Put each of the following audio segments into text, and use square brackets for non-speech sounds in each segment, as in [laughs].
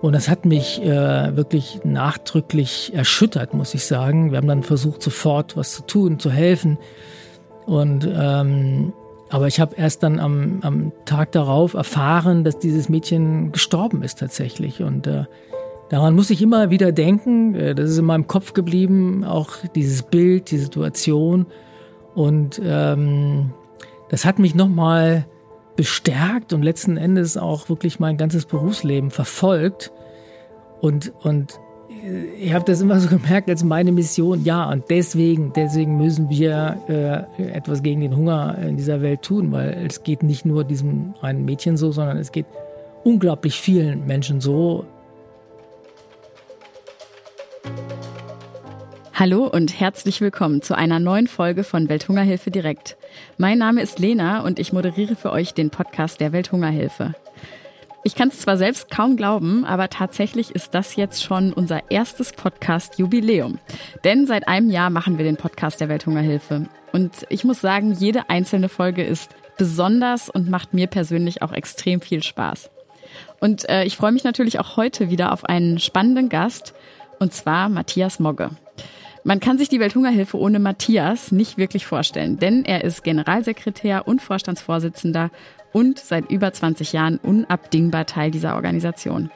Und das hat mich äh, wirklich nachdrücklich erschüttert, muss ich sagen. Wir haben dann versucht, sofort was zu tun, zu helfen. Und ähm, aber ich habe erst dann am, am Tag darauf erfahren, dass dieses Mädchen gestorben ist tatsächlich. Und äh, daran muss ich immer wieder denken. Äh, das ist in meinem Kopf geblieben, auch dieses Bild, die Situation. Und ähm, das hat mich nochmal bestärkt und letzten Endes auch wirklich mein ganzes Berufsleben verfolgt. Und, und ich habe das immer [laughs] so gemerkt als meine Mission. Ja, und deswegen, deswegen müssen wir äh, etwas gegen den Hunger in dieser Welt tun, weil es geht nicht nur diesem einen Mädchen so, sondern es geht unglaublich vielen Menschen so. Hallo und herzlich willkommen zu einer neuen Folge von Welthungerhilfe direkt. Mein Name ist Lena und ich moderiere für euch den Podcast der Welthungerhilfe. Ich kann es zwar selbst kaum glauben, aber tatsächlich ist das jetzt schon unser erstes Podcast-Jubiläum. Denn seit einem Jahr machen wir den Podcast der Welthungerhilfe. Und ich muss sagen, jede einzelne Folge ist besonders und macht mir persönlich auch extrem viel Spaß. Und äh, ich freue mich natürlich auch heute wieder auf einen spannenden Gast, und zwar Matthias Mogge. Man kann sich die Welthungerhilfe ohne Matthias nicht wirklich vorstellen, denn er ist Generalsekretär und Vorstandsvorsitzender und seit über 20 Jahren unabdingbar Teil dieser Organisation.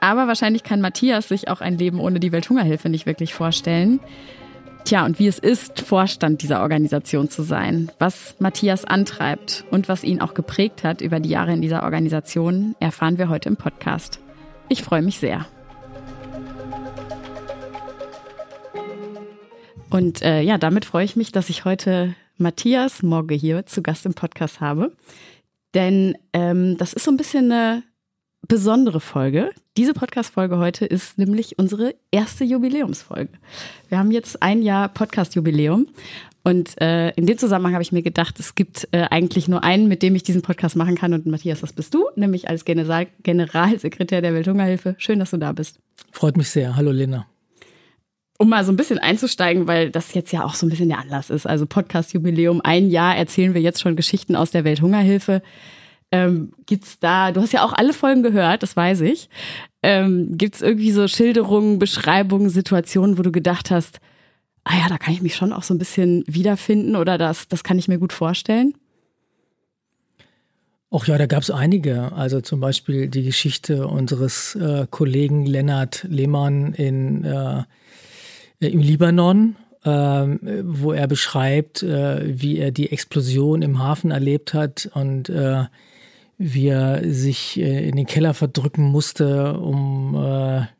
Aber wahrscheinlich kann Matthias sich auch ein Leben ohne die Welthungerhilfe nicht wirklich vorstellen. Tja, und wie es ist, Vorstand dieser Organisation zu sein, was Matthias antreibt und was ihn auch geprägt hat über die Jahre in dieser Organisation, erfahren wir heute im Podcast. Ich freue mich sehr. Und äh, ja, damit freue ich mich, dass ich heute Matthias Morge hier zu Gast im Podcast habe. Denn ähm, das ist so ein bisschen eine besondere Folge. Diese Podcast-Folge heute ist nämlich unsere erste Jubiläumsfolge. Wir haben jetzt ein Jahr Podcast-Jubiläum. Und äh, in dem Zusammenhang habe ich mir gedacht, es gibt äh, eigentlich nur einen, mit dem ich diesen Podcast machen kann. Und Matthias, das bist du, nämlich als General Generalsekretär der Welthungerhilfe. Schön, dass du da bist. Freut mich sehr. Hallo, Lena um mal so ein bisschen einzusteigen, weil das jetzt ja auch so ein bisschen der Anlass ist. Also Podcast-Jubiläum, ein Jahr erzählen wir jetzt schon Geschichten aus der Welthungerhilfe. Ähm, gibt's da, du hast ja auch alle Folgen gehört, das weiß ich. Ähm, gibt's irgendwie so Schilderungen, Beschreibungen, Situationen, wo du gedacht hast, ah ja, da kann ich mich schon auch so ein bisschen wiederfinden oder das, das kann ich mir gut vorstellen? Ach ja, da gab es einige. Also zum Beispiel die Geschichte unseres äh, Kollegen Lennart Lehmann in äh, im Libanon, ähm, wo er beschreibt, äh, wie er die Explosion im Hafen erlebt hat und äh, wie er sich in den Keller verdrücken musste, um,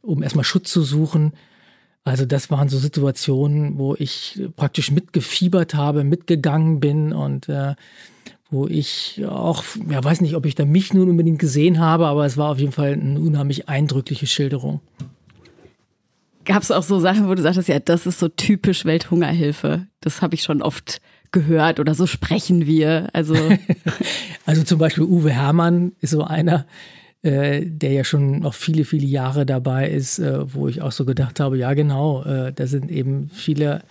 um erstmal Schutz zu suchen. Also das waren so Situationen, wo ich praktisch mitgefiebert habe, mitgegangen bin und äh, wo ich auch, ja weiß nicht, ob ich da mich nun unbedingt gesehen habe, aber es war auf jeden Fall eine unheimlich eindrückliche Schilderung. Gab es auch so Sachen, wo du sagtest, ja, das ist so typisch Welthungerhilfe. Das habe ich schon oft gehört oder so sprechen wir. Also, [laughs] also zum Beispiel Uwe Hermann ist so einer, äh, der ja schon noch viele, viele Jahre dabei ist, äh, wo ich auch so gedacht habe, ja genau, äh, da sind eben viele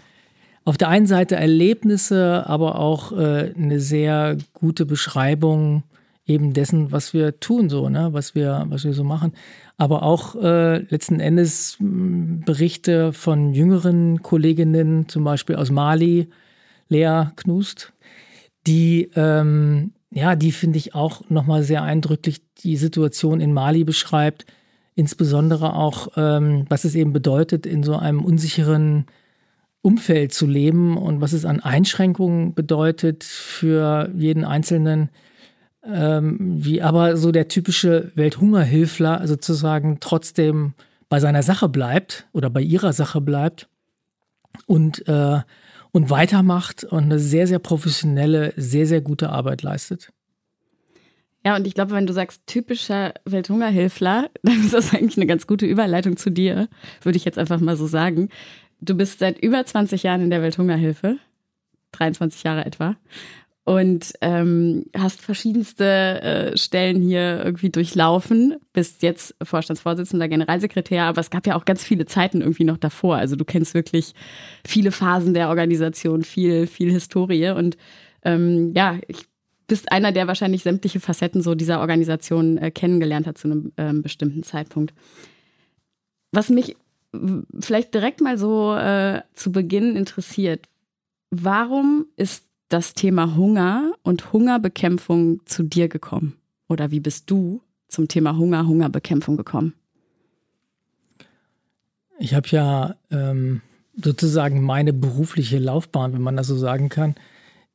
auf der einen Seite Erlebnisse, aber auch äh, eine sehr gute Beschreibung eben dessen, was wir tun, so, ne, was wir, was wir so machen. Aber auch äh, letzten Endes Berichte von jüngeren Kolleginnen, zum Beispiel aus Mali, Lea Knust, die, ähm, ja, die finde ich auch nochmal sehr eindrücklich die Situation in Mali beschreibt, insbesondere auch, ähm, was es eben bedeutet, in so einem unsicheren Umfeld zu leben und was es an Einschränkungen bedeutet für jeden Einzelnen ähm, wie aber so der typische Welthungerhilfler sozusagen trotzdem bei seiner Sache bleibt oder bei ihrer Sache bleibt und, äh, und weitermacht und eine sehr, sehr professionelle, sehr, sehr gute Arbeit leistet. Ja, und ich glaube, wenn du sagst typischer Welthungerhilfler, [laughs] dann ist das eigentlich eine ganz gute Überleitung zu dir, würde ich jetzt einfach mal so sagen. Du bist seit über 20 Jahren in der Welthungerhilfe, 23 Jahre etwa und ähm, hast verschiedenste äh, Stellen hier irgendwie durchlaufen, bist jetzt Vorstandsvorsitzender, Generalsekretär, aber es gab ja auch ganz viele Zeiten irgendwie noch davor. Also du kennst wirklich viele Phasen der Organisation, viel, viel Historie und ähm, ja, ich bist einer, der wahrscheinlich sämtliche Facetten so dieser Organisation äh, kennengelernt hat zu einem ähm, bestimmten Zeitpunkt. Was mich vielleicht direkt mal so äh, zu Beginn interessiert, warum ist das Thema Hunger und Hungerbekämpfung zu dir gekommen? Oder wie bist du zum Thema Hunger, Hungerbekämpfung gekommen? Ich habe ja ähm, sozusagen meine berufliche Laufbahn, wenn man das so sagen kann,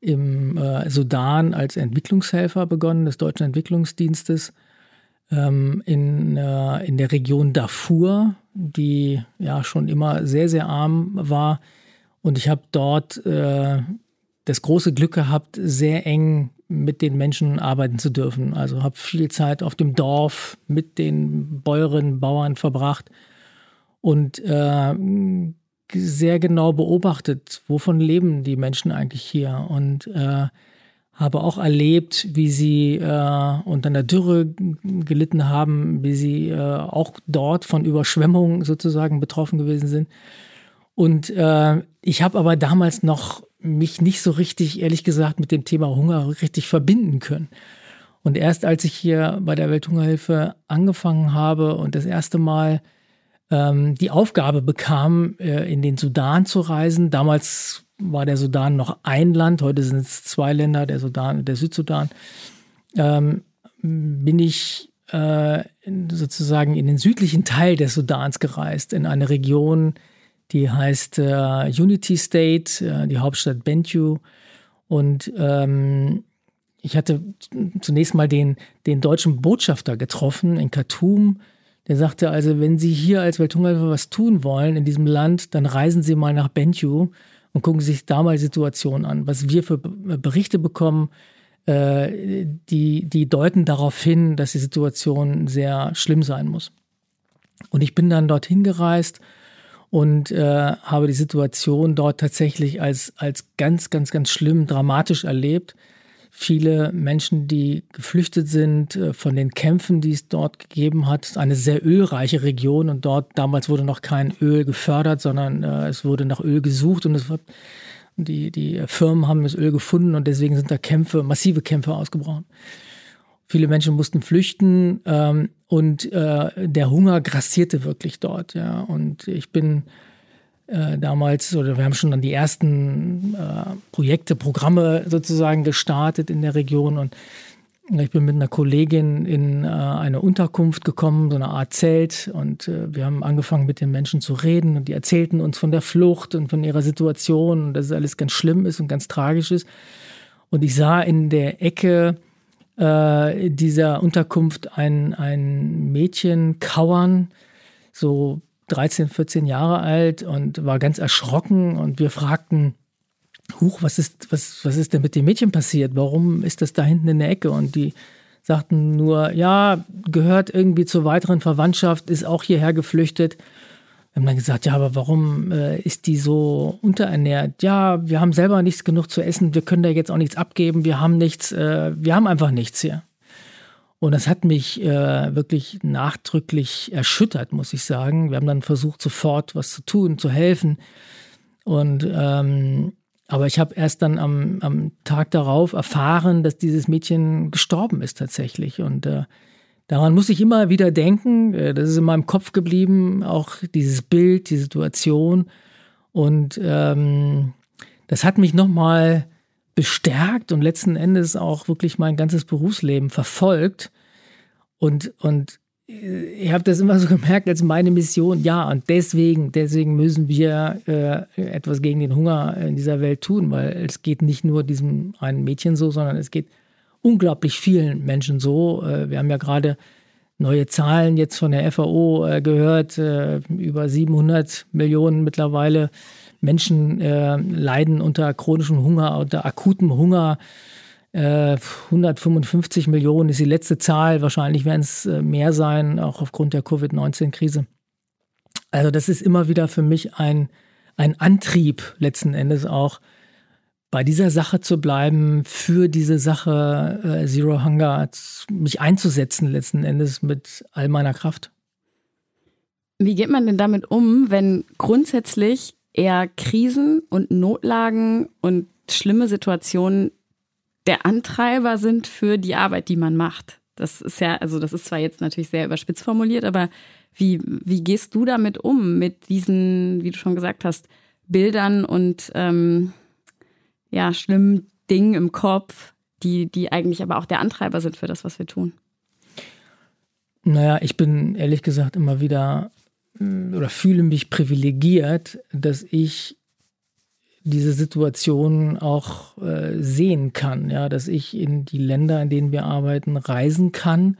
im äh, Sudan als Entwicklungshelfer begonnen des Deutschen Entwicklungsdienstes ähm, in, äh, in der Region Darfur, die ja schon immer sehr, sehr arm war. Und ich habe dort äh, das große Glück gehabt, sehr eng mit den Menschen arbeiten zu dürfen. Also habe viel Zeit auf dem Dorf mit den Bäuerinnen, Bauern verbracht und äh, sehr genau beobachtet, wovon leben die Menschen eigentlich hier und äh, habe auch erlebt, wie sie äh, unter einer Dürre gelitten haben, wie sie äh, auch dort von Überschwemmungen sozusagen betroffen gewesen sind. Und äh, ich habe aber damals noch mich nicht so richtig, ehrlich gesagt, mit dem Thema Hunger richtig verbinden können. Und erst als ich hier bei der Welthungerhilfe angefangen habe und das erste Mal ähm, die Aufgabe bekam, äh, in den Sudan zu reisen, damals war der Sudan noch ein Land, heute sind es zwei Länder, der Sudan und der Südsudan, ähm, bin ich äh, sozusagen in den südlichen Teil des Sudans gereist, in eine Region, die heißt äh, Unity State, äh, die Hauptstadt Bentiu. Und ähm, ich hatte zunächst mal den, den deutschen Botschafter getroffen in Khartoum. Der sagte also, wenn Sie hier als Welthungerhilfe was tun wollen in diesem Land, dann reisen Sie mal nach Bentiu und gucken sich da mal die Situation an. Was wir für Berichte bekommen, äh, die, die deuten darauf hin, dass die Situation sehr schlimm sein muss. Und ich bin dann dorthin gereist und äh, habe die Situation dort tatsächlich als, als ganz, ganz, ganz schlimm, dramatisch erlebt. Viele Menschen, die geflüchtet sind äh, von den Kämpfen, die es dort gegeben hat. Eine sehr ölreiche Region und dort damals wurde noch kein Öl gefördert, sondern äh, es wurde nach Öl gesucht und es wird, die, die Firmen haben das Öl gefunden und deswegen sind da Kämpfe, massive Kämpfe ausgebrochen. Viele Menschen mussten flüchten ähm, und äh, der Hunger grassierte wirklich dort. Ja. Und ich bin äh, damals, oder wir haben schon dann die ersten äh, Projekte, Programme sozusagen gestartet in der Region. Und ich bin mit einer Kollegin in äh, eine Unterkunft gekommen, so eine Art Zelt. Und äh, wir haben angefangen, mit den Menschen zu reden. Und die erzählten uns von der Flucht und von ihrer Situation und dass es alles ganz schlimm ist und ganz tragisch ist. Und ich sah in der Ecke äh, dieser Unterkunft ein, ein Mädchen kauern, so 13, 14 Jahre alt und war ganz erschrocken und wir fragten, Huch, was ist, was, was ist denn mit dem Mädchen passiert? Warum ist das da hinten in der Ecke? Und die sagten nur, ja, gehört irgendwie zur weiteren Verwandtschaft, ist auch hierher geflüchtet. Wir haben dann gesagt, ja, aber warum äh, ist die so unterernährt? Ja, wir haben selber nichts genug zu essen, wir können da jetzt auch nichts abgeben, wir haben nichts, äh, wir haben einfach nichts hier. Und das hat mich äh, wirklich nachdrücklich erschüttert, muss ich sagen. Wir haben dann versucht, sofort was zu tun, zu helfen. Und ähm, aber ich habe erst dann am, am Tag darauf erfahren, dass dieses Mädchen gestorben ist tatsächlich. Und äh, Daran muss ich immer wieder denken. Äh, das ist in meinem Kopf geblieben, auch dieses Bild, die Situation. Und ähm, das hat mich nochmal bestärkt und letzten Endes auch wirklich mein ganzes Berufsleben verfolgt. Und, und äh, ich habe das immer so gemerkt als meine Mission. Ja, und deswegen, deswegen müssen wir äh, etwas gegen den Hunger in dieser Welt tun, weil es geht nicht nur diesem einen Mädchen so, sondern es geht unglaublich vielen Menschen so. Äh, wir haben ja gerade neue Zahlen jetzt von der FAO äh, gehört. Äh, über 700 Millionen mittlerweile Menschen leiden unter chronischem Hunger, unter akutem Hunger. 155 Millionen ist die letzte Zahl. Wahrscheinlich werden es mehr sein, auch aufgrund der Covid-19-Krise. Also das ist immer wieder für mich ein, ein Antrieb letzten Endes auch, bei dieser Sache zu bleiben, für diese Sache äh, Zero Hunger mich einzusetzen, letzten Endes mit all meiner Kraft. Wie geht man denn damit um, wenn grundsätzlich eher Krisen und Notlagen und schlimme Situationen der Antreiber sind für die Arbeit, die man macht. Das ist ja, also das ist zwar jetzt natürlich sehr überspitzt formuliert, aber wie, wie gehst du damit um, mit diesen, wie du schon gesagt hast, Bildern und ähm, ja, schlimmen Dingen im Kopf, die, die eigentlich aber auch der Antreiber sind für das, was wir tun? Naja, ich bin ehrlich gesagt immer wieder mm, oder fühle mich privilegiert, dass ich diese Situation auch äh, sehen kann, ja, dass ich in die Länder, in denen wir arbeiten, reisen kann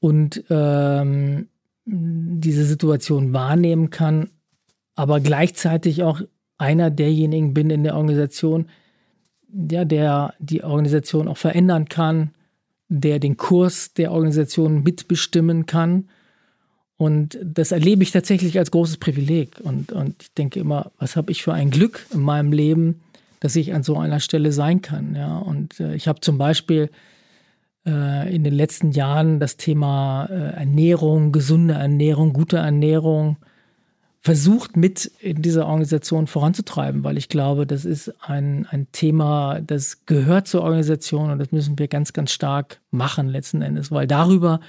und ähm, diese Situation wahrnehmen kann, aber gleichzeitig auch einer derjenigen bin in der Organisation, ja, der die Organisation auch verändern kann, der den Kurs der Organisation mitbestimmen kann. Und das erlebe ich tatsächlich als großes Privileg. Und, und ich denke immer, was habe ich für ein Glück in meinem Leben, dass ich an so einer Stelle sein kann. Ja? Und äh, ich habe zum Beispiel äh, in den letzten Jahren das Thema äh, Ernährung, gesunde Ernährung, gute Ernährung versucht mit in dieser Organisation voranzutreiben, weil ich glaube, das ist ein, ein Thema, das gehört zur Organisation und das müssen wir ganz, ganz stark machen letzten Endes, weil darüber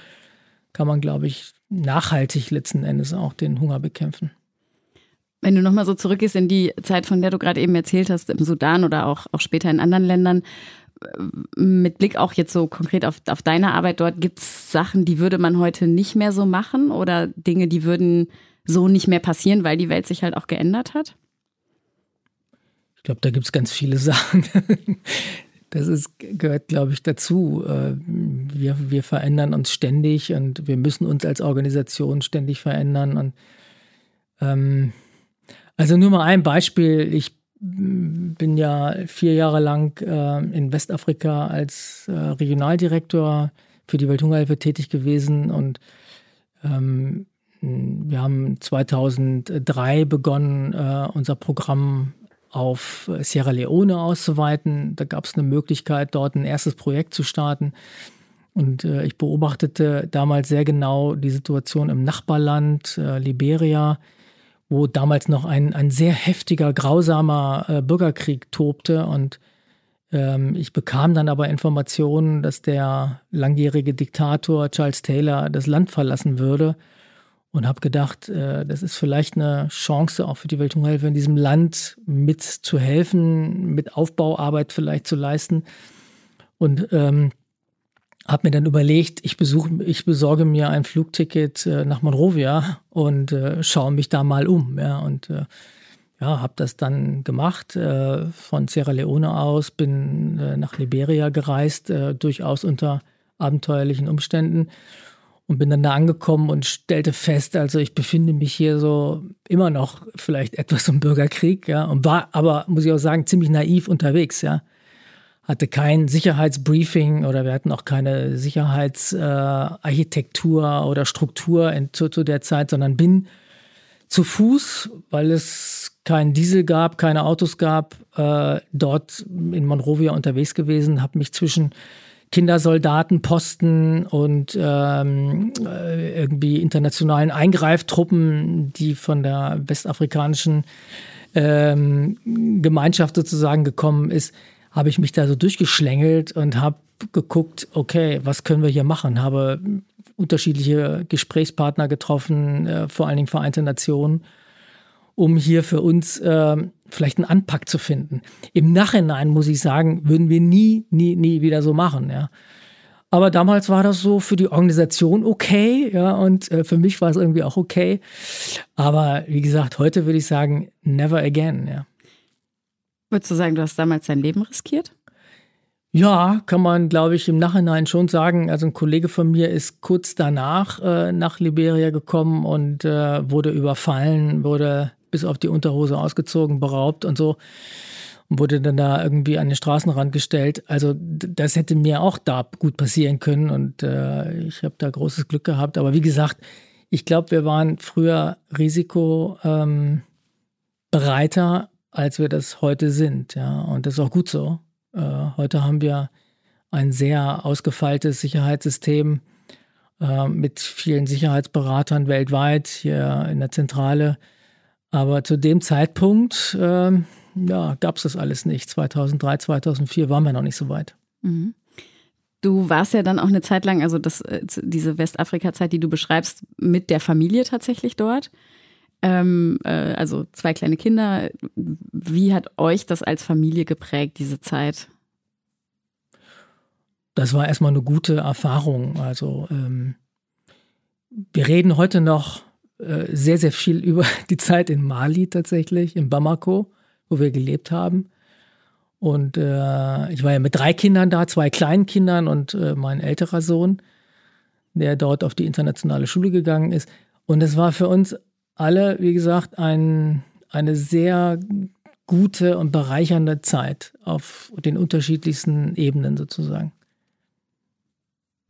kann man, glaube ich, nachhaltig letzten Endes auch den Hunger bekämpfen. Wenn du nochmal so zurückgehst in die Zeit, von der du gerade eben erzählt hast, im Sudan oder auch, auch später in anderen Ländern, mit Blick auch jetzt so konkret auf, auf deine Arbeit dort, gibt es Sachen, die würde man heute nicht mehr so machen oder Dinge, die würden so nicht mehr passieren, weil die Welt sich halt auch geändert hat? Ich glaube, da gibt es ganz viele [laughs] Sachen. Das ist, gehört, glaube ich, dazu. Äh, wir, wir verändern uns ständig und wir müssen uns als Organisation ständig verändern. Und, ähm, also nur mal ein Beispiel. Ich bin ja vier Jahre lang äh, in Westafrika als äh, Regionaldirektor für die Welthungerhilfe tätig gewesen und ähm, wir haben 2003 begonnen, äh, unser Programm auf Sierra Leone auszuweiten. Da gab es eine Möglichkeit, dort ein erstes Projekt zu starten. Und äh, ich beobachtete damals sehr genau die Situation im Nachbarland äh, Liberia, wo damals noch ein, ein sehr heftiger, grausamer Bürgerkrieg tobte. Und ähm, ich bekam dann aber Informationen, dass der langjährige Diktator Charles Taylor das Land verlassen würde und habe gedacht, äh, das ist vielleicht eine Chance auch für die Welthungerhilfe in diesem Land mitzuhelfen, mit Aufbauarbeit vielleicht zu leisten. Und ähm, habe mir dann überlegt, ich, besuch, ich besorge mir ein Flugticket äh, nach Monrovia und äh, schaue mich da mal um. Ja, und äh, ja, habe das dann gemacht, äh, von Sierra Leone aus, bin äh, nach Liberia gereist, äh, durchaus unter abenteuerlichen Umständen und bin dann da angekommen und stellte fest, also ich befinde mich hier so immer noch vielleicht etwas im Bürgerkrieg, ja, und war aber, muss ich auch sagen, ziemlich naiv unterwegs, ja. Hatte kein Sicherheitsbriefing oder wir hatten auch keine Sicherheitsarchitektur äh, oder Struktur in, zu, zu der Zeit, sondern bin zu Fuß, weil es keinen Diesel gab, keine Autos gab, äh, dort in Monrovia unterwegs gewesen, habe mich zwischen Kindersoldatenposten und ähm, äh, irgendwie internationalen Eingreiftruppen, die von der westafrikanischen ähm, Gemeinschaft sozusagen gekommen ist, habe ich mich da so durchgeschlängelt und habe geguckt, okay, was können wir hier machen? Habe unterschiedliche Gesprächspartner getroffen, äh, vor allen Dingen Vereinte Nationen, um hier für uns äh, vielleicht einen Anpack zu finden. Im Nachhinein muss ich sagen, würden wir nie, nie, nie wieder so machen, ja. Aber damals war das so für die Organisation okay, ja, und äh, für mich war es irgendwie auch okay. Aber wie gesagt, heute würde ich sagen, never again, ja. Würdest du sagen, du hast damals dein Leben riskiert? Ja, kann man, glaube ich, im Nachhinein schon sagen. Also ein Kollege von mir ist kurz danach äh, nach Liberia gekommen und äh, wurde überfallen, wurde bis auf die Unterhose ausgezogen, beraubt und so. Und wurde dann da irgendwie an den Straßenrand gestellt. Also das hätte mir auch da gut passieren können und äh, ich habe da großes Glück gehabt. Aber wie gesagt, ich glaube, wir waren früher risikobereiter, ähm, als wir das heute sind. Ja, und das ist auch gut so. Äh, heute haben wir ein sehr ausgefeiltes Sicherheitssystem äh, mit vielen Sicherheitsberatern weltweit hier in der Zentrale aber zu dem Zeitpunkt, äh, ja, gab es das alles nicht. 2003, 2004 waren wir noch nicht so weit. Mhm. Du warst ja dann auch eine Zeit lang, also das, äh, diese Westafrika-Zeit, die du beschreibst, mit der Familie tatsächlich dort. Ähm, äh, also zwei kleine Kinder. Wie hat euch das als Familie geprägt, diese Zeit? Das war erstmal eine gute Erfahrung. Also ähm, wir reden heute noch sehr, sehr viel [laughs] über die Zeit in Mali tatsächlich, in Bamako, wo wir gelebt haben. Und äh, ich war ja mit drei Kindern da, zwei kleinen Kindern und äh, mein älterer Sohn, der dort auf die internationale Schule gegangen ist. Und es war für uns alle, wie gesagt, ein, eine sehr gute und bereichernde Zeit auf den unterschiedlichsten Ebenen sozusagen.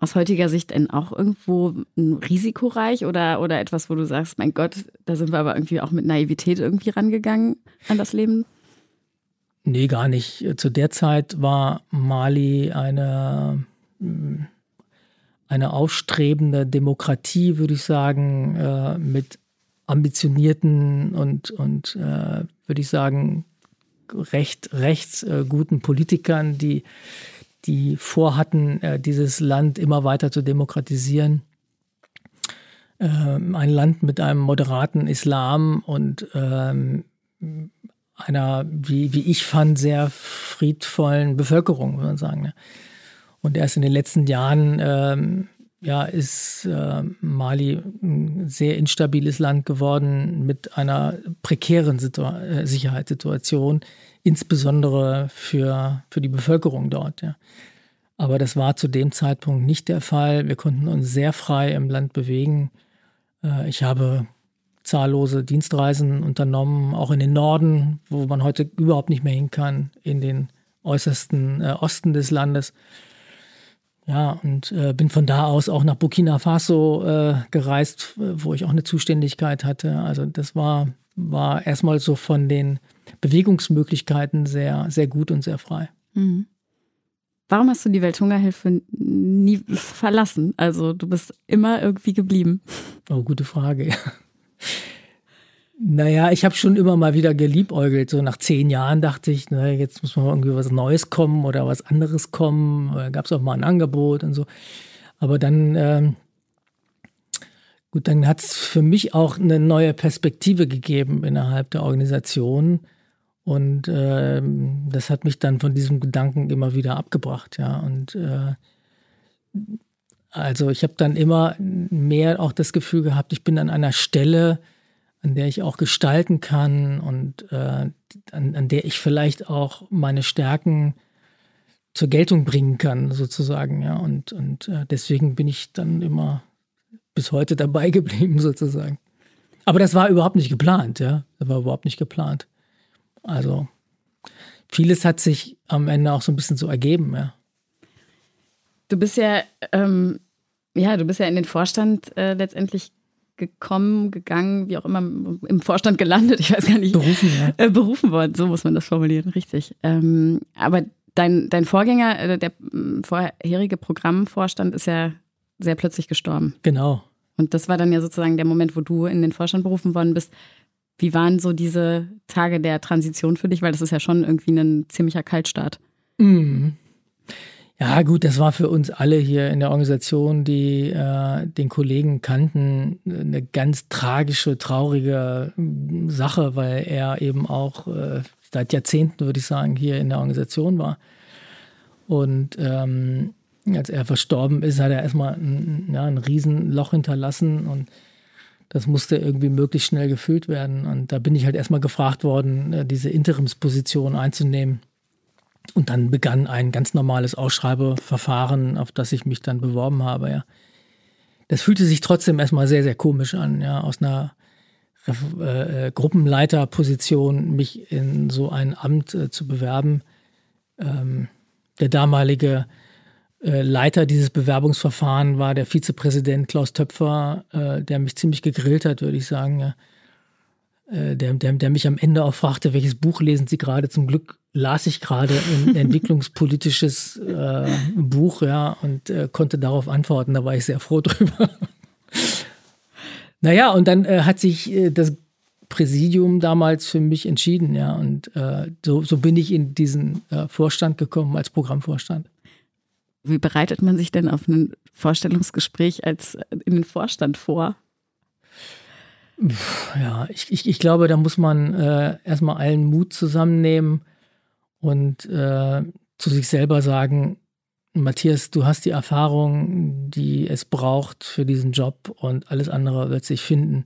Aus heutiger Sicht denn auch irgendwo risikoreich oder, oder etwas, wo du sagst, mein Gott, da sind wir aber irgendwie auch mit Naivität irgendwie rangegangen an das Leben? Nee, gar nicht. Zu der Zeit war Mali eine, eine aufstrebende Demokratie, würde ich sagen, äh, mit ambitionierten und, und äh, würde ich sagen, recht, recht äh, guten Politikern, die, die vorhatten, dieses Land immer weiter zu demokratisieren. Ähm, ein Land mit einem moderaten Islam und ähm, einer, wie, wie ich fand, sehr friedvollen Bevölkerung, muss man sagen. Ne? Und erst in den letzten Jahren ähm, ja, ist äh, Mali ein sehr instabiles Land geworden mit einer prekären Situa äh, Sicherheitssituation, insbesondere für, für die Bevölkerung dort. Ja. Aber das war zu dem Zeitpunkt nicht der Fall. Wir konnten uns sehr frei im Land bewegen. Äh, ich habe zahllose Dienstreisen unternommen, auch in den Norden, wo man heute überhaupt nicht mehr hin kann, in den äußersten äh, Osten des Landes. Ja, und äh, bin von da aus auch nach Burkina Faso äh, gereist, wo ich auch eine Zuständigkeit hatte. Also das war, war erstmal so von den Bewegungsmöglichkeiten sehr, sehr gut und sehr frei. Mhm. Warum hast du die Welthungerhilfe nie verlassen? Also du bist immer irgendwie geblieben. Oh, gute Frage. [laughs] Naja, ich habe schon immer mal wieder geliebäugelt. So nach zehn Jahren dachte ich, na, jetzt muss mal irgendwie was Neues kommen oder was anderes kommen. Gab es auch mal ein Angebot und so. Aber dann, ähm, gut, dann hat es für mich auch eine neue Perspektive gegeben innerhalb der Organisation. Und ähm, das hat mich dann von diesem Gedanken immer wieder abgebracht, ja. Und äh, also ich habe dann immer mehr auch das Gefühl gehabt, ich bin an einer Stelle, an der ich auch gestalten kann und äh, an, an der ich vielleicht auch meine Stärken zur Geltung bringen kann, sozusagen, ja. Und, und äh, deswegen bin ich dann immer bis heute dabei [laughs] geblieben, sozusagen. Aber das war überhaupt nicht geplant, ja. Das war überhaupt nicht geplant. Also vieles hat sich am Ende auch so ein bisschen so ergeben, ja. Du bist ja, ähm, ja, du bist ja in den Vorstand äh, letztendlich gekommen, gegangen, wie auch immer, im Vorstand gelandet, ich weiß gar nicht. Berufen, ja. Äh, berufen worden, so muss man das formulieren, richtig. Ähm, aber dein, dein Vorgänger, äh, der vorherige Programmvorstand ist ja sehr plötzlich gestorben. Genau. Und das war dann ja sozusagen der Moment, wo du in den Vorstand berufen worden bist. Wie waren so diese Tage der Transition für dich? Weil das ist ja schon irgendwie ein ziemlicher Kaltstart. Mhm. Ja, gut, das war für uns alle hier in der Organisation, die äh, den Kollegen kannten, eine ganz tragische, traurige hm, Sache, weil er eben auch äh, seit Jahrzehnten, würde ich sagen, hier in der Organisation war. Und ähm, als er verstorben ist, hat er erstmal ein, ja, ein Riesenloch hinterlassen und das musste irgendwie möglichst schnell gefüllt werden. Und da bin ich halt erstmal gefragt worden, äh, diese Interimsposition einzunehmen. Und dann begann ein ganz normales Ausschreibeverfahren, auf das ich mich dann beworben habe, ja. Das fühlte sich trotzdem erstmal sehr, sehr komisch an, ja, aus einer äh, äh, Gruppenleiterposition mich in so ein Amt äh, zu bewerben. Ähm, der damalige Leiter dieses Bewerbungsverfahrens war der Vizepräsident Klaus Töpfer, äh, der mich ziemlich gegrillt hat, würde ich sagen. Äh, der, der, der mich am Ende auch fragte, welches Buch lesen Sie gerade? Zum Glück las ich gerade ein [laughs] entwicklungspolitisches äh, Buch, ja, und äh, konnte darauf antworten. Da war ich sehr froh [laughs] drüber. naja, und dann äh, hat sich äh, das Präsidium damals für mich entschieden, ja. Und äh, so, so bin ich in diesen äh, Vorstand gekommen als Programmvorstand. Wie bereitet man sich denn auf ein Vorstellungsgespräch als in den Vorstand vor? Ja, ich, ich, ich glaube, da muss man äh, erstmal allen Mut zusammennehmen und äh, zu sich selber sagen, Matthias, du hast die Erfahrung, die es braucht für diesen Job und alles andere wird sich finden.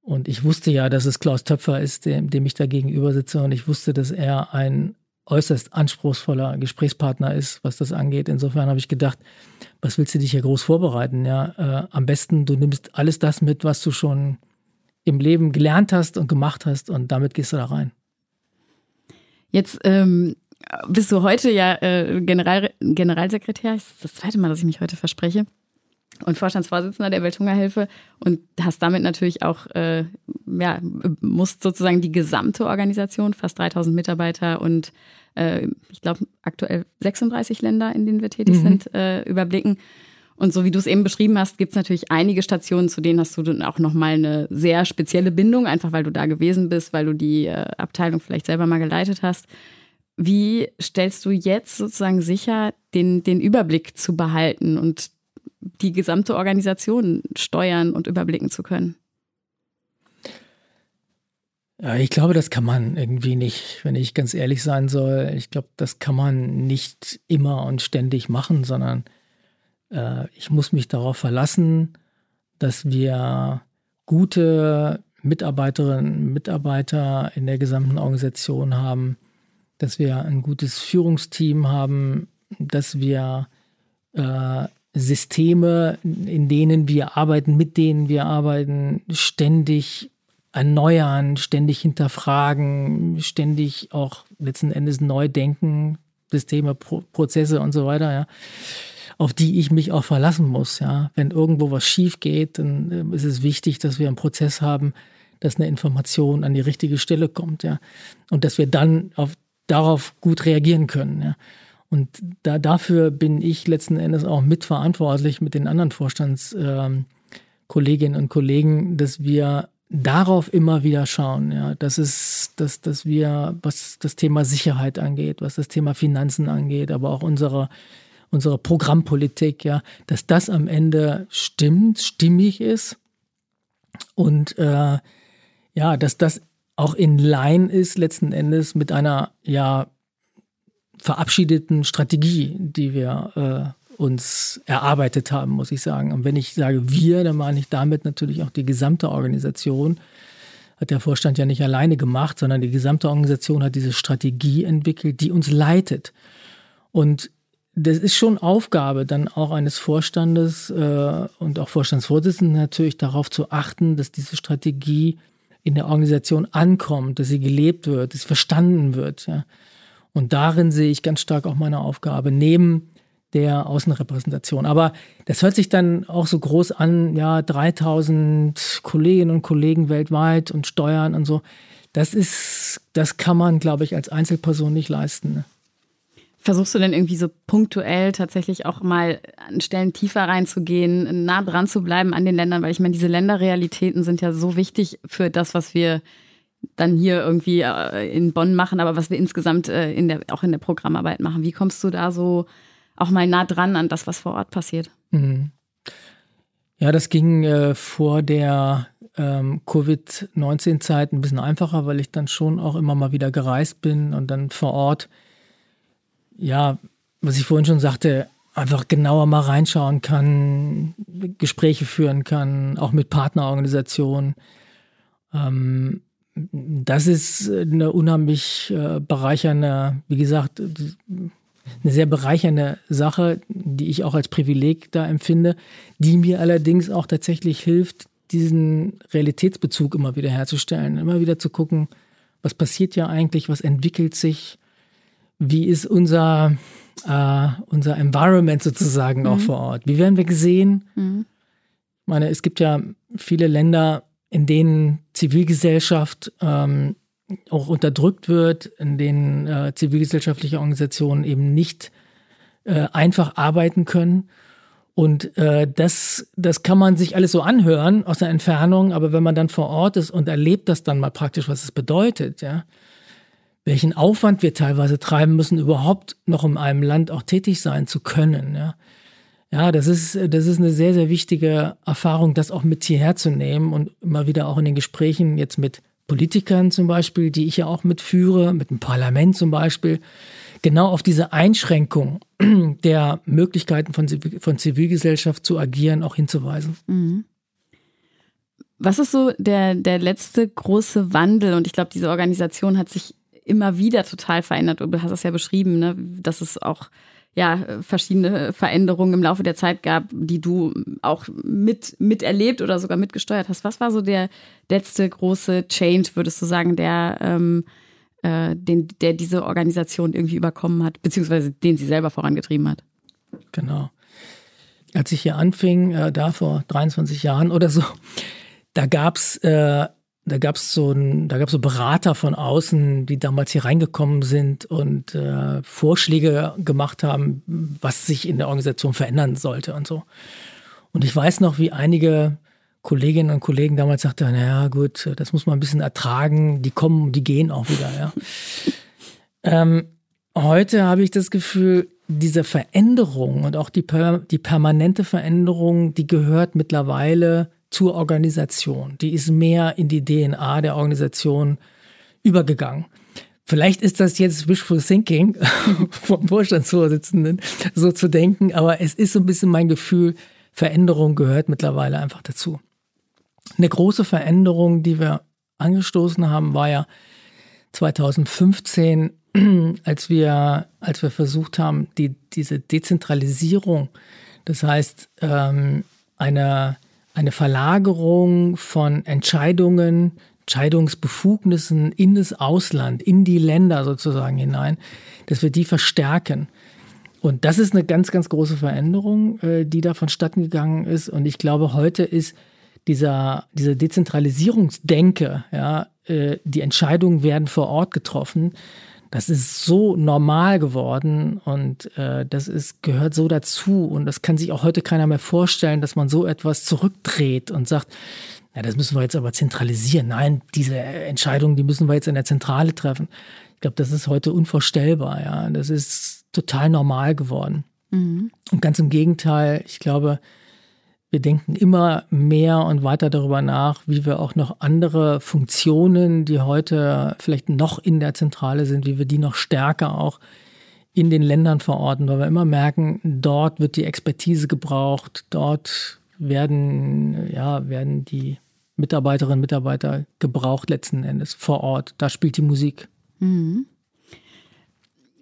Und ich wusste ja, dass es Klaus Töpfer ist, dem, dem ich da gegenüber sitze. Und ich wusste, dass er ein äußerst anspruchsvoller Gesprächspartner ist, was das angeht. Insofern habe ich gedacht, was willst du dich hier groß vorbereiten? Ja, äh, am besten, du nimmst alles das mit, was du schon im Leben gelernt hast und gemacht hast und damit gehst du da rein. Jetzt ähm, bist du heute ja äh, General, Generalsekretär. Das ist das zweite Mal, dass ich mich heute verspreche. Und Vorstandsvorsitzender der Welthungerhilfe und hast damit natürlich auch, äh, ja, musst sozusagen die gesamte Organisation, fast 3000 Mitarbeiter und äh, ich glaube aktuell 36 Länder, in denen wir tätig mhm. sind, äh, überblicken. Und so wie du es eben beschrieben hast, gibt es natürlich einige Stationen, zu denen hast du dann auch nochmal eine sehr spezielle Bindung, einfach weil du da gewesen bist, weil du die äh, Abteilung vielleicht selber mal geleitet hast. Wie stellst du jetzt sozusagen sicher, den, den Überblick zu behalten und die gesamte Organisation steuern und überblicken zu können? Ich glaube, das kann man irgendwie nicht, wenn ich ganz ehrlich sein soll. Ich glaube, das kann man nicht immer und ständig machen, sondern äh, ich muss mich darauf verlassen, dass wir gute Mitarbeiterinnen und Mitarbeiter in der gesamten Organisation haben, dass wir ein gutes Führungsteam haben, dass wir äh, Systeme, in denen wir arbeiten, mit denen wir arbeiten, ständig erneuern, ständig hinterfragen, ständig auch letzten Endes neu denken, Systeme, Pro Prozesse und so weiter, ja, auf die ich mich auch verlassen muss. Ja. Wenn irgendwo was schief geht, dann äh, ist es wichtig, dass wir einen Prozess haben, dass eine Information an die richtige Stelle kommt, ja. Und dass wir dann auf darauf gut reagieren können. Ja. Und da, dafür bin ich letzten Endes auch mitverantwortlich mit den anderen Vorstandskolleginnen ähm, und Kollegen, dass wir darauf immer wieder schauen, ja, dass es, dass, dass wir, was das Thema Sicherheit angeht, was das Thema Finanzen angeht, aber auch unsere, unsere Programmpolitik, ja, dass das am Ende stimmt, stimmig ist und äh, ja, dass das auch in Line ist letzten Endes mit einer ja verabschiedeten Strategie, die wir äh, uns erarbeitet haben, muss ich sagen. Und wenn ich sage wir, dann meine ich damit natürlich auch die gesamte Organisation. Hat der Vorstand ja nicht alleine gemacht, sondern die gesamte Organisation hat diese Strategie entwickelt, die uns leitet. Und das ist schon Aufgabe dann auch eines Vorstandes äh, und auch Vorstandsvorsitzenden natürlich darauf zu achten, dass diese Strategie in der Organisation ankommt, dass sie gelebt wird, dass sie verstanden wird. Ja. Und darin sehe ich ganz stark auch meine Aufgabe, neben der Außenrepräsentation. Aber das hört sich dann auch so groß an, ja, 3000 Kolleginnen und Kollegen weltweit und Steuern und so. Das ist, das kann man, glaube ich, als Einzelperson nicht leisten. Ne? Versuchst du denn irgendwie so punktuell tatsächlich auch mal an Stellen tiefer reinzugehen, nah dran zu bleiben an den Ländern? Weil ich meine, diese Länderrealitäten sind ja so wichtig für das, was wir dann hier irgendwie äh, in Bonn machen, aber was wir insgesamt äh, in der, auch in der Programmarbeit machen. Wie kommst du da so auch mal nah dran an das, was vor Ort passiert? Mhm. Ja, das ging äh, vor der ähm, Covid-19-Zeit ein bisschen einfacher, weil ich dann schon auch immer mal wieder gereist bin und dann vor Ort ja, was ich vorhin schon sagte, einfach genauer mal reinschauen kann, Gespräche führen kann, auch mit Partnerorganisationen. Ähm, das ist eine unheimlich äh, bereichernde, wie gesagt, eine sehr bereichernde Sache, die ich auch als Privileg da empfinde, die mir allerdings auch tatsächlich hilft, diesen Realitätsbezug immer wieder herzustellen, immer wieder zu gucken, was passiert ja eigentlich, was entwickelt sich, wie ist unser, äh, unser Environment sozusagen mhm. auch vor Ort? Wie werden wir gesehen? Mhm. Ich meine, es gibt ja viele Länder, in denen Zivilgesellschaft ähm, auch unterdrückt wird, in denen äh, zivilgesellschaftliche Organisationen eben nicht äh, einfach arbeiten können. Und äh, das, das kann man sich alles so anhören aus der Entfernung, aber wenn man dann vor Ort ist und erlebt das dann mal praktisch, was es bedeutet, ja, welchen Aufwand wir teilweise treiben müssen, überhaupt noch in einem Land auch tätig sein zu können, ja. Ja, das ist, das ist eine sehr, sehr wichtige Erfahrung, das auch mit hierher zu nehmen und immer wieder auch in den Gesprächen jetzt mit Politikern zum Beispiel, die ich ja auch mitführe, mit dem Parlament zum Beispiel, genau auf diese Einschränkung der Möglichkeiten von, von Zivilgesellschaft zu agieren auch hinzuweisen. Mhm. Was ist so der, der letzte große Wandel? Und ich glaube, diese Organisation hat sich immer wieder total verändert. Du hast es ja beschrieben, ne? dass es auch ja, verschiedene Veränderungen im Laufe der Zeit gab, die du auch mit, miterlebt oder sogar mitgesteuert hast. Was war so der letzte große Change, würdest du sagen, der, ähm, äh, den, der diese Organisation irgendwie überkommen hat, beziehungsweise den sie selber vorangetrieben hat? Genau. Als ich hier anfing, äh, da vor 23 Jahren oder so, da gab's äh, da gab es so ein, da gab so Berater von außen, die damals hier reingekommen sind und äh, Vorschläge gemacht haben, was sich in der Organisation verändern sollte und so. Und ich weiß noch, wie einige Kolleginnen und Kollegen damals sagten, naja gut, das muss man ein bisschen ertragen, die kommen, die gehen auch wieder, ja. [laughs] ähm, heute habe ich das Gefühl, diese Veränderung und auch die, die permanente Veränderung, die gehört mittlerweile zur Organisation. Die ist mehr in die DNA der Organisation übergegangen. Vielleicht ist das jetzt Wishful Thinking [laughs] vom Vorstandsvorsitzenden, so zu denken, aber es ist so ein bisschen mein Gefühl, Veränderung gehört mittlerweile einfach dazu. Eine große Veränderung, die wir angestoßen haben, war ja 2015, [clears throat] als wir, als wir versucht haben, die, diese Dezentralisierung, das heißt, ähm, eine eine Verlagerung von Entscheidungen, Entscheidungsbefugnissen in das Ausland, in die Länder sozusagen hinein, dass wir die verstärken. Und das ist eine ganz, ganz große Veränderung, äh, die da vonstatten gegangen ist. Und ich glaube, heute ist dieser, diese Dezentralisierungsdenke, ja, äh, die Entscheidungen werden vor Ort getroffen, das ist so normal geworden und äh, das ist, gehört so dazu. Und das kann sich auch heute keiner mehr vorstellen, dass man so etwas zurückdreht und sagt, ja, das müssen wir jetzt aber zentralisieren. Nein, diese Entscheidungen, die müssen wir jetzt in der Zentrale treffen. Ich glaube, das ist heute unvorstellbar, ja. Das ist total normal geworden. Mhm. Und ganz im Gegenteil, ich glaube, wir denken immer mehr und weiter darüber nach, wie wir auch noch andere Funktionen, die heute vielleicht noch in der Zentrale sind, wie wir die noch stärker auch in den Ländern verorten, weil wir immer merken, dort wird die Expertise gebraucht, dort werden, ja, werden die Mitarbeiterinnen und Mitarbeiter gebraucht letzten Endes vor Ort. Da spielt die Musik. Mhm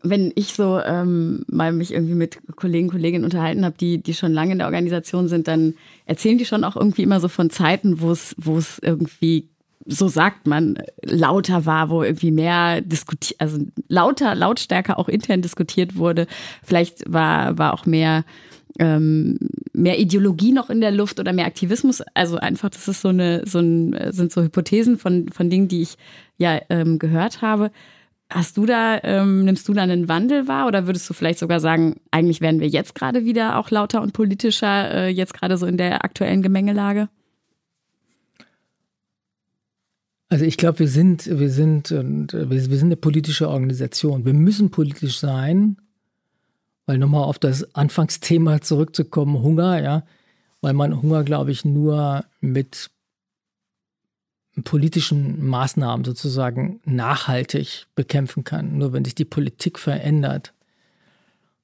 wenn ich so ähm, mal mich irgendwie mit Kollegen, Kolleginnen unterhalten habe, die, die schon lange in der Organisation sind, dann erzählen die schon auch irgendwie immer so von Zeiten, wo es, wo es irgendwie, so sagt man, lauter war, wo irgendwie mehr diskutiert, also lauter, lautstärker auch intern diskutiert wurde. Vielleicht war, war auch mehr, ähm, mehr Ideologie noch in der Luft oder mehr Aktivismus. Also einfach, das ist so eine, so ein, sind so Hypothesen von, von Dingen, die ich ja ähm, gehört habe. Hast du da, ähm, nimmst du da einen Wandel wahr oder würdest du vielleicht sogar sagen, eigentlich werden wir jetzt gerade wieder auch lauter und politischer, äh, jetzt gerade so in der aktuellen Gemengelage? Also ich glaube, wir sind, wir sind, und wir sind eine politische Organisation. Wir müssen politisch sein, weil nochmal auf das Anfangsthema zurückzukommen, Hunger, ja, weil man Hunger, glaube ich, nur mit politischen Maßnahmen sozusagen nachhaltig bekämpfen kann. Nur wenn sich die Politik verändert,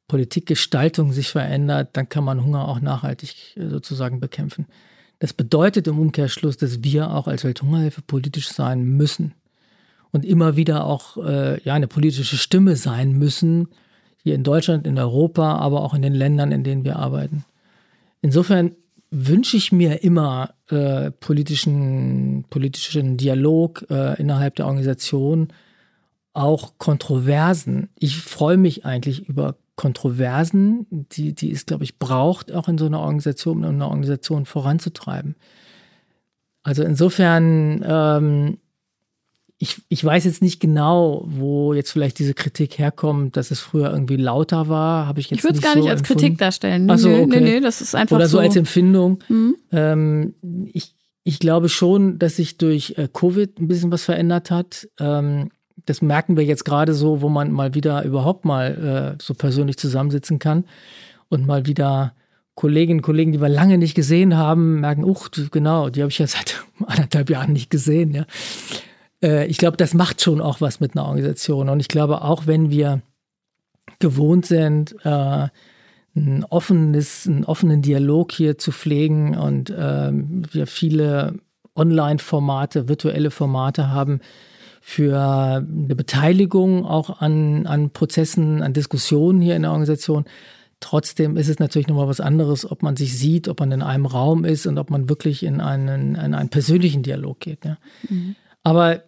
Politikgestaltung sich verändert, dann kann man Hunger auch nachhaltig äh, sozusagen bekämpfen. Das bedeutet im Umkehrschluss, dass wir auch als Welthungerhilfe politisch sein müssen und immer wieder auch äh, ja, eine politische Stimme sein müssen, hier in Deutschland, in Europa, aber auch in den Ländern, in denen wir arbeiten. Insofern wünsche ich mir immer äh, politischen, politischen Dialog äh, innerhalb der Organisation, auch Kontroversen. Ich freue mich eigentlich über Kontroversen, die, die es, glaube ich, braucht, auch in so einer Organisation, um eine Organisation voranzutreiben. Also insofern, ähm, ich, ich weiß jetzt nicht genau, wo jetzt vielleicht diese Kritik herkommt, dass es früher irgendwie lauter war. Habe ich jetzt Ich würde es gar so nicht als empfunden. Kritik darstellen. Nee, Ach so, nee, okay. nee, nee, das ist einfach Oder so so. als Empfindung. Mhm. Ähm, ich, ich glaube schon, dass sich durch äh, Covid ein bisschen was verändert hat. Ähm, das merken wir jetzt gerade so, wo man mal wieder überhaupt mal äh, so persönlich zusammensitzen kann und mal wieder Kolleginnen und Kollegen, die wir lange nicht gesehen haben, merken, uch, genau, die habe ich ja seit [laughs] anderthalb Jahren nicht gesehen. Ja. Äh, ich glaube, das macht schon auch was mit einer Organisation. Und ich glaube, auch wenn wir gewohnt sind, äh, ein offenes, einen offenen Dialog hier zu pflegen und ähm, wir viele Online-Formate, virtuelle Formate haben für eine Beteiligung auch an, an Prozessen, an Diskussionen hier in der Organisation. Trotzdem ist es natürlich nochmal was anderes, ob man sich sieht, ob man in einem Raum ist und ob man wirklich in einen, in einen persönlichen Dialog geht. Ja. Aber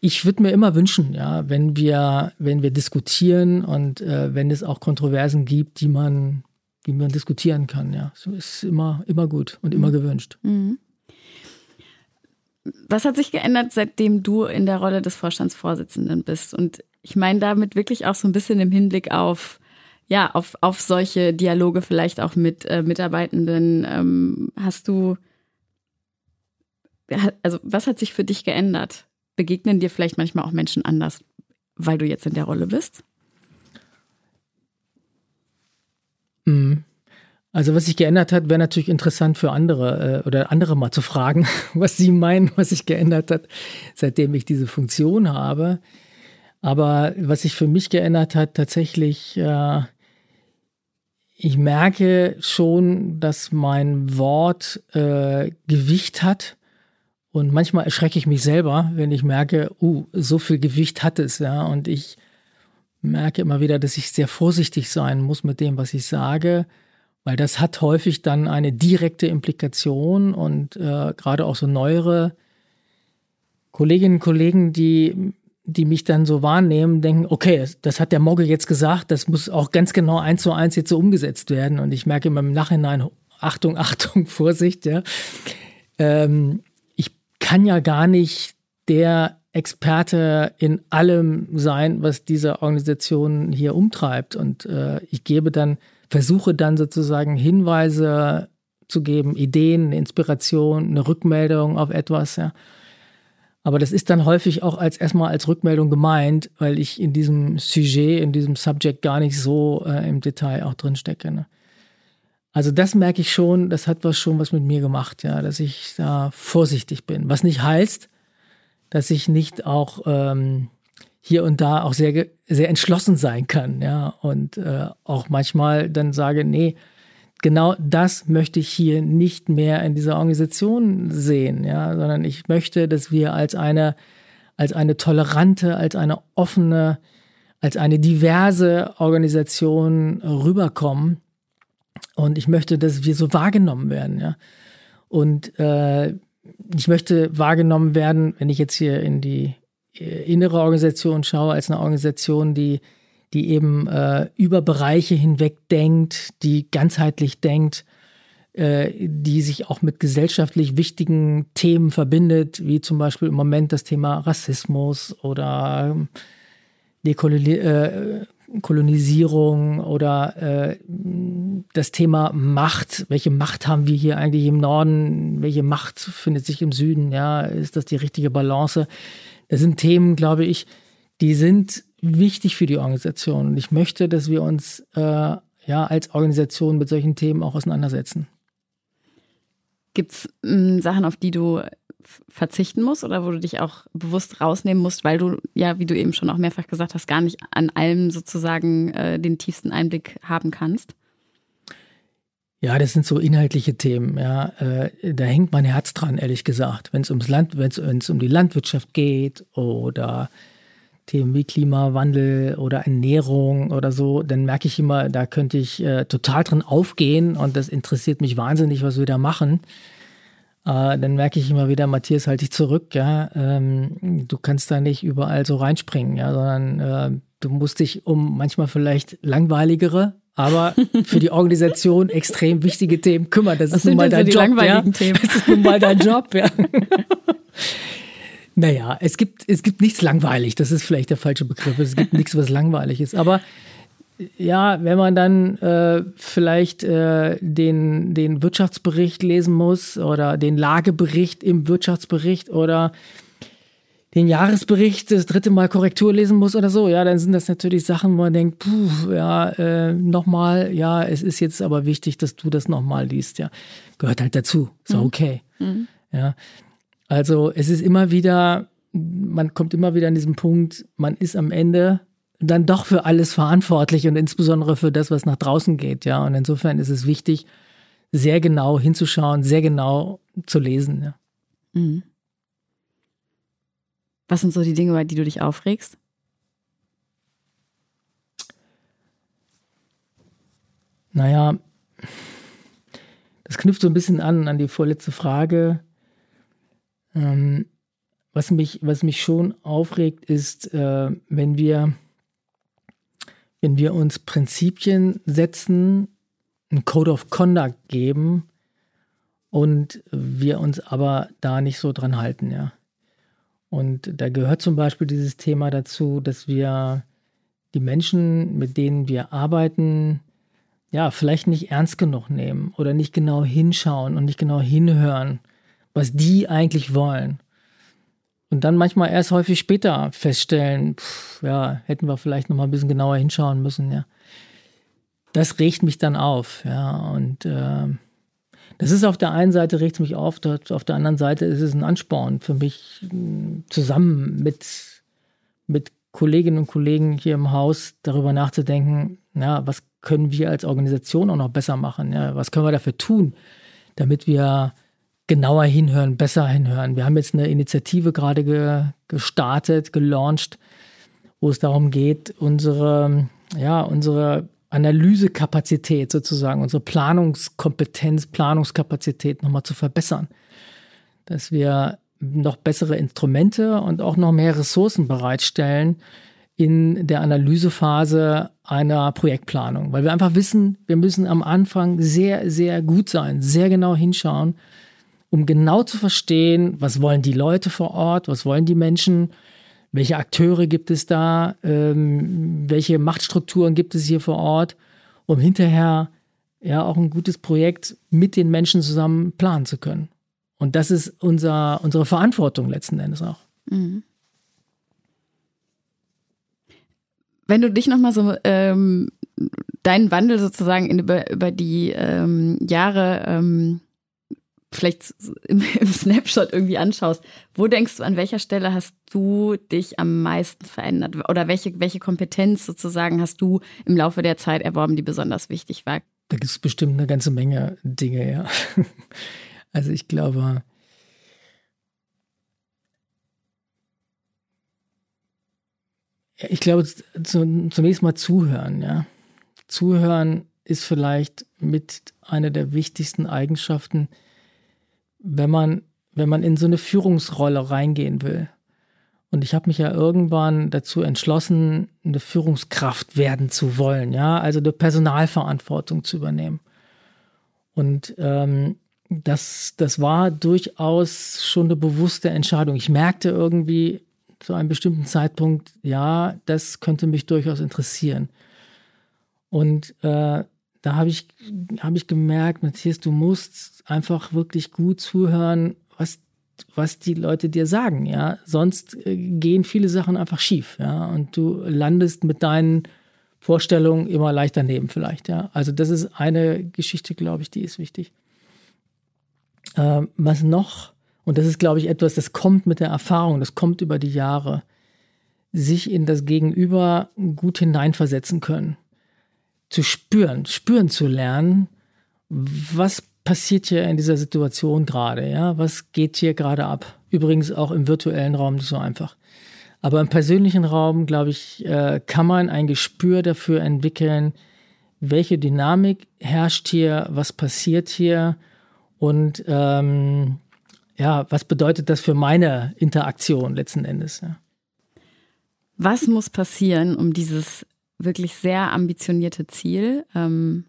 ich würde mir immer wünschen, ja, wenn wir, wenn wir diskutieren und äh, wenn es auch Kontroversen gibt, die man, die man diskutieren kann, ja. So ist immer, immer gut und immer gewünscht. Was hat sich geändert, seitdem du in der Rolle des Vorstandsvorsitzenden bist? Und ich meine damit wirklich auch so ein bisschen im Hinblick auf, ja, auf, auf solche Dialoge vielleicht auch mit äh, Mitarbeitenden. Ähm, hast du, also was hat sich für dich geändert? Begegnen dir vielleicht manchmal auch Menschen anders, weil du jetzt in der Rolle bist? Mhm. Also was sich geändert hat, wäre natürlich interessant für andere äh, oder andere mal zu fragen, [laughs] was sie meinen, was sich geändert hat, seitdem ich diese Funktion habe. Aber was sich für mich geändert hat, tatsächlich, äh, ich merke schon, dass mein Wort äh, Gewicht hat. Und manchmal erschrecke ich mich selber, wenn ich merke, uh, so viel Gewicht hat es, ja. Und ich merke immer wieder, dass ich sehr vorsichtig sein muss mit dem, was ich sage, weil das hat häufig dann eine direkte Implikation und äh, gerade auch so neuere Kolleginnen und Kollegen, die, die mich dann so wahrnehmen, denken, okay, das, hat der Mogge jetzt gesagt, das muss auch ganz genau eins zu eins jetzt so umgesetzt werden. Und ich merke immer im Nachhinein, Achtung, [laughs] Achtung, Vorsicht, ja. Ähm, kann ja gar nicht der Experte in allem sein, was diese Organisation hier umtreibt. Und äh, ich gebe dann, versuche dann sozusagen Hinweise zu geben, Ideen, Inspiration, eine Rückmeldung auf etwas, ja. Aber das ist dann häufig auch als erstmal als Rückmeldung gemeint, weil ich in diesem Sujet, in diesem Subject gar nicht so äh, im Detail auch drin stecke. Ne? Also das merke ich schon, das hat was schon was mit mir gemacht, ja, dass ich da vorsichtig bin. Was nicht heißt, dass ich nicht auch ähm, hier und da auch sehr, sehr entschlossen sein kann, ja, und äh, auch manchmal dann sage, nee, genau das möchte ich hier nicht mehr in dieser Organisation sehen, ja, sondern ich möchte, dass wir als eine, als eine tolerante, als eine offene, als eine diverse Organisation rüberkommen. Und ich möchte, dass wir so wahrgenommen werden, ja. Und äh, ich möchte wahrgenommen werden, wenn ich jetzt hier in die innere Organisation schaue, als eine Organisation, die, die eben äh, über Bereiche hinweg denkt, die ganzheitlich denkt, äh, die sich auch mit gesellschaftlich wichtigen Themen verbindet, wie zum Beispiel im Moment das Thema Rassismus oder Dekolonisierung oder äh, das Thema Macht. Welche Macht haben wir hier eigentlich im Norden? Welche Macht findet sich im Süden? Ja, ist das die richtige Balance? Das sind Themen, glaube ich, die sind wichtig für die Organisation. Und ich möchte, dass wir uns äh, ja als Organisation mit solchen Themen auch auseinandersetzen. Gibt es ähm, Sachen, auf die du verzichten musst oder wo du dich auch bewusst rausnehmen musst, weil du, ja, wie du eben schon auch mehrfach gesagt hast, gar nicht an allem sozusagen äh, den tiefsten Einblick haben kannst? Ja, das sind so inhaltliche Themen. Ja, äh, da hängt mein Herz dran, ehrlich gesagt. Wenn es ums Land, wenn es um die Landwirtschaft geht oder Themen wie Klimawandel oder Ernährung oder so, dann merke ich immer, da könnte ich äh, total drin aufgehen und das interessiert mich wahnsinnig, was wir da machen. Äh, dann merke ich immer wieder, Matthias, halt dich zurück. Ja, ähm, du kannst da nicht überall so reinspringen, ja, sondern äh, du musst dich um manchmal vielleicht langweiligere aber für die Organisation extrem wichtige Themen kümmern. Das ist nun mal so dein Job. ja? Das ist nun mal dein Job, ja. [laughs] Naja, es gibt, es gibt nichts langweilig. Das ist vielleicht der falsche Begriff. Es gibt nichts, was langweilig ist. Aber ja, wenn man dann äh, vielleicht äh, den, den Wirtschaftsbericht lesen muss oder den Lagebericht im Wirtschaftsbericht oder den Jahresbericht das dritte Mal Korrektur lesen muss oder so, ja, dann sind das natürlich Sachen, wo man denkt, puh, ja, äh, nochmal, ja, es ist jetzt aber wichtig, dass du das nochmal liest, ja. Gehört halt dazu, ist mhm. okay. Mhm. Ja. Also es ist immer wieder, man kommt immer wieder an diesen Punkt, man ist am Ende dann doch für alles verantwortlich und insbesondere für das, was nach draußen geht, ja. Und insofern ist es wichtig, sehr genau hinzuschauen, sehr genau zu lesen, ja. Mhm. Was sind so die Dinge, über die du dich aufregst? Naja, das knüpft so ein bisschen an an die vorletzte Frage. Ähm, was, mich, was mich schon aufregt, ist, äh, wenn wir wenn wir uns Prinzipien setzen, einen Code of Conduct geben und wir uns aber da nicht so dran halten, ja. Und da gehört zum Beispiel dieses Thema dazu, dass wir die Menschen, mit denen wir arbeiten, ja, vielleicht nicht ernst genug nehmen oder nicht genau hinschauen und nicht genau hinhören, was die eigentlich wollen. Und dann manchmal erst häufig später feststellen, pff, ja, hätten wir vielleicht noch mal ein bisschen genauer hinschauen müssen, ja. Das regt mich dann auf, ja. Und äh, das ist auf der einen Seite regt es mich auf, auf der anderen Seite ist es ein Ansporn für mich, zusammen mit, mit Kolleginnen und Kollegen hier im Haus darüber nachzudenken, ja, was können wir als Organisation auch noch besser machen? Ja? Was können wir dafür tun, damit wir genauer hinhören, besser hinhören. Wir haben jetzt eine Initiative gerade ge gestartet, gelauncht, wo es darum geht, unsere, ja, unsere Analysekapazität sozusagen, unsere Planungskompetenz, Planungskapazität nochmal zu verbessern. Dass wir noch bessere Instrumente und auch noch mehr Ressourcen bereitstellen in der Analysephase einer Projektplanung, weil wir einfach wissen, wir müssen am Anfang sehr, sehr gut sein, sehr genau hinschauen, um genau zu verstehen, was wollen die Leute vor Ort, was wollen die Menschen, welche Akteure gibt es da, ähm, welche Machtstrukturen gibt es hier vor Ort, um hinterher ja auch ein gutes Projekt mit den Menschen zusammen planen zu können. Und das ist unser, unsere Verantwortung letzten Endes auch. Mhm. Wenn du dich nochmal so ähm, deinen Wandel sozusagen in, über, über die ähm, Jahre ähm, vielleicht im, [laughs] im, Snapshot irgendwie anschaust, wo denkst du, an welcher Stelle hast du dich am meisten verändert? Oder welche, welche Kompetenz sozusagen hast du im Laufe der Zeit erworben, die besonders wichtig war? Da gibt es bestimmt eine ganze Menge Dinge, ja. [laughs] Also ich glaube, ich glaube, zunächst mal zuhören, ja. Zuhören ist vielleicht mit einer der wichtigsten Eigenschaften, wenn man, wenn man in so eine Führungsrolle reingehen will. Und ich habe mich ja irgendwann dazu entschlossen, eine Führungskraft werden zu wollen, ja, also eine Personalverantwortung zu übernehmen. Und ähm, das, das war durchaus schon eine bewusste Entscheidung. Ich merkte irgendwie zu einem bestimmten Zeitpunkt, ja, das könnte mich durchaus interessieren. Und äh, da habe ich, hab ich gemerkt, Matthias, du musst einfach wirklich gut zuhören, was, was die Leute dir sagen, ja. Sonst äh, gehen viele Sachen einfach schief, ja. Und du landest mit deinen Vorstellungen immer leicht daneben vielleicht, ja. Also das ist eine Geschichte, glaube ich, die ist wichtig. Ähm, was noch, und das ist, glaube ich, etwas, das kommt mit der Erfahrung, das kommt über die Jahre, sich in das Gegenüber gut hineinversetzen können zu spüren, spüren zu lernen, was passiert hier in dieser Situation gerade, ja, was geht hier gerade ab. Übrigens auch im virtuellen Raum nicht so einfach. Aber im persönlichen Raum, glaube ich, äh, kann man ein Gespür dafür entwickeln, welche Dynamik herrscht hier, was passiert hier und ähm, ja, was bedeutet das für meine Interaktion letzten Endes. Ja. Was muss passieren, um dieses wirklich sehr ambitionierte Ziel, ähm,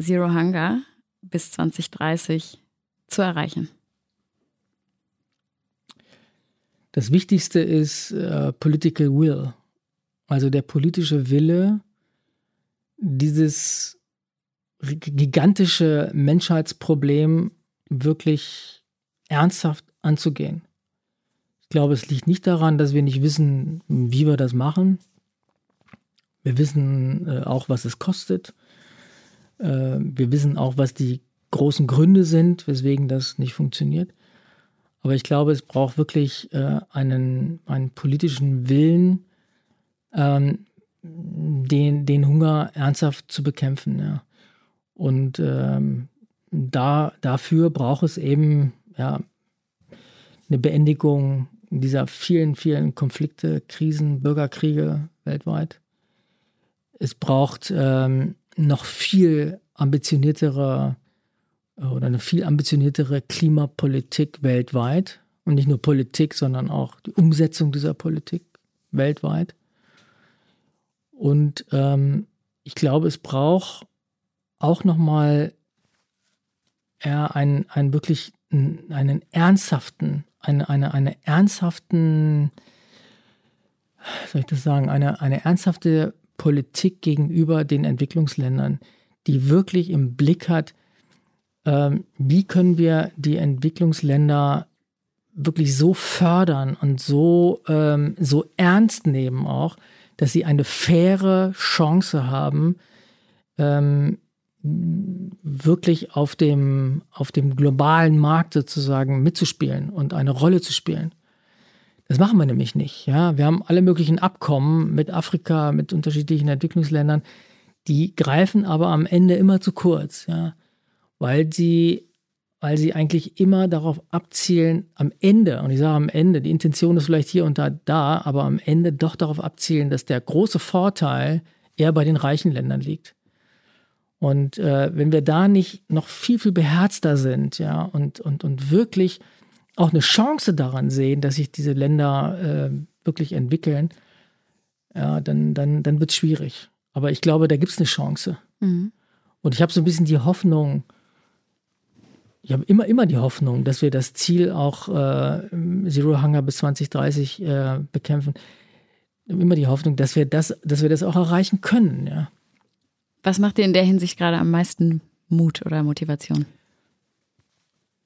Zero Hunger bis 2030 zu erreichen? Das Wichtigste ist äh, Political Will, also der politische Wille, dieses gigantische Menschheitsproblem wirklich ernsthaft anzugehen. Ich glaube, es liegt nicht daran, dass wir nicht wissen, wie wir das machen. Wir wissen äh, auch, was es kostet. Äh, wir wissen auch, was die großen Gründe sind, weswegen das nicht funktioniert. Aber ich glaube, es braucht wirklich äh, einen, einen politischen Willen, ähm, den, den Hunger ernsthaft zu bekämpfen. Ja. Und ähm, da, dafür braucht es eben ja, eine Beendigung dieser vielen, vielen Konflikte, Krisen, Bürgerkriege weltweit. Es braucht ähm, noch viel ambitioniertere oder eine viel ambitioniertere Klimapolitik weltweit. Und nicht nur Politik, sondern auch die Umsetzung dieser Politik weltweit. Und ähm, ich glaube, es braucht auch nochmal ja, einen, einen wirklich einen ernsthaften, eine, eine, eine ernsthaften, soll ich das sagen, eine, eine ernsthafte Politik gegenüber den Entwicklungsländern, die wirklich im Blick hat, ähm, wie können wir die Entwicklungsländer wirklich so fördern und so, ähm, so ernst nehmen auch, dass sie eine faire Chance haben, ähm, wirklich auf dem, auf dem globalen Markt sozusagen mitzuspielen und eine Rolle zu spielen. Das machen wir nämlich nicht. Ja? Wir haben alle möglichen Abkommen mit Afrika, mit unterschiedlichen Entwicklungsländern, die greifen aber am Ende immer zu kurz, ja? weil, sie, weil sie eigentlich immer darauf abzielen, am Ende, und ich sage am Ende, die Intention ist vielleicht hier und da da, aber am Ende doch darauf abzielen, dass der große Vorteil eher bei den reichen Ländern liegt. Und äh, wenn wir da nicht noch viel, viel beherzter sind, ja, und, und, und wirklich auch eine Chance daran sehen, dass sich diese Länder äh, wirklich entwickeln, ja, dann, dann, dann wird es schwierig. Aber ich glaube, da gibt es eine Chance. Mhm. Und ich habe so ein bisschen die Hoffnung, ich habe immer, immer die Hoffnung, dass wir das Ziel auch äh, Zero Hunger bis 2030 äh, bekämpfen. Immer die Hoffnung, dass wir das, dass wir das auch erreichen können, ja. Was macht dir in der Hinsicht gerade am meisten Mut oder Motivation?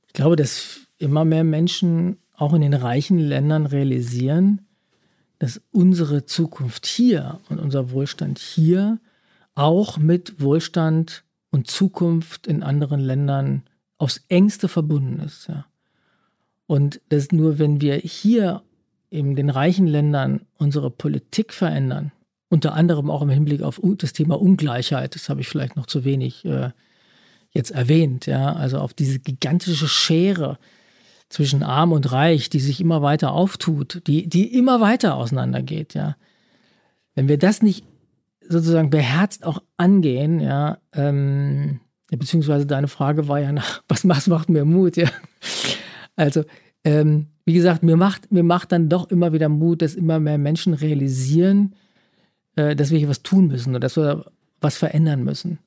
Ich glaube, dass immer mehr Menschen auch in den reichen Ländern realisieren, dass unsere Zukunft hier und unser Wohlstand hier auch mit Wohlstand und Zukunft in anderen Ländern aufs engste verbunden ist. Ja. Und dass nur wenn wir hier in den reichen Ländern unsere Politik verändern, unter anderem auch im Hinblick auf das Thema Ungleichheit, das habe ich vielleicht noch zu wenig äh, jetzt erwähnt, ja, also auf diese gigantische Schere zwischen Arm und Reich, die sich immer weiter auftut, die, die immer weiter auseinandergeht, ja. Wenn wir das nicht sozusagen beherzt auch angehen, ja, ähm, beziehungsweise deine Frage war ja nach, [laughs] was, was macht mir Mut, ja. Also, ähm, wie gesagt, mir macht, mir macht dann doch immer wieder Mut, dass immer mehr Menschen realisieren, äh, dass wir hier was tun müssen oder dass wir was verändern müssen.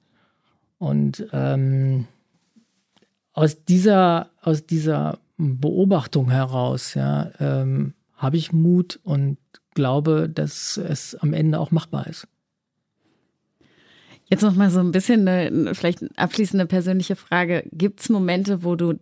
Und ähm, aus dieser, aus dieser Beobachtung heraus, ja, ähm, habe ich Mut und glaube, dass es am Ende auch machbar ist. Jetzt noch mal so ein bisschen eine, vielleicht abschließende persönliche Frage. Gibt es Momente, wo du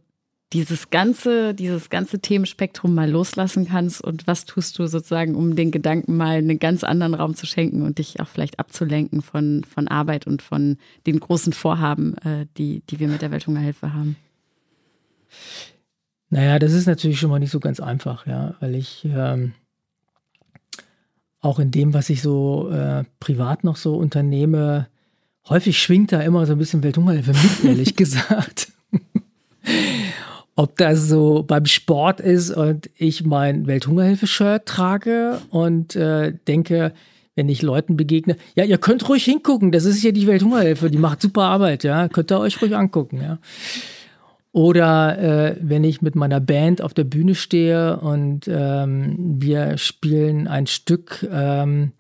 dieses ganze, dieses ganze Themenspektrum mal loslassen kannst und was tust du sozusagen, um den Gedanken mal einen ganz anderen Raum zu schenken und dich auch vielleicht abzulenken von, von Arbeit und von den großen Vorhaben, äh, die, die wir mit der Welthungerhilfe haben? Naja, das ist natürlich schon mal nicht so ganz einfach, ja, weil ich ähm, auch in dem, was ich so äh, privat noch so unternehme, häufig schwingt da immer so ein bisschen Welthungerhilfe mit, [laughs] ehrlich gesagt ob das so beim Sport ist und ich mein Welthungerhilfe-Shirt trage und äh, denke, wenn ich Leuten begegne, ja, ihr könnt ruhig hingucken, das ist ja die Welthungerhilfe, die macht super Arbeit, ja, könnt ihr euch ruhig angucken, ja. Oder äh, wenn ich mit meiner Band auf der Bühne stehe und ähm, wir spielen ein Stück, ähm,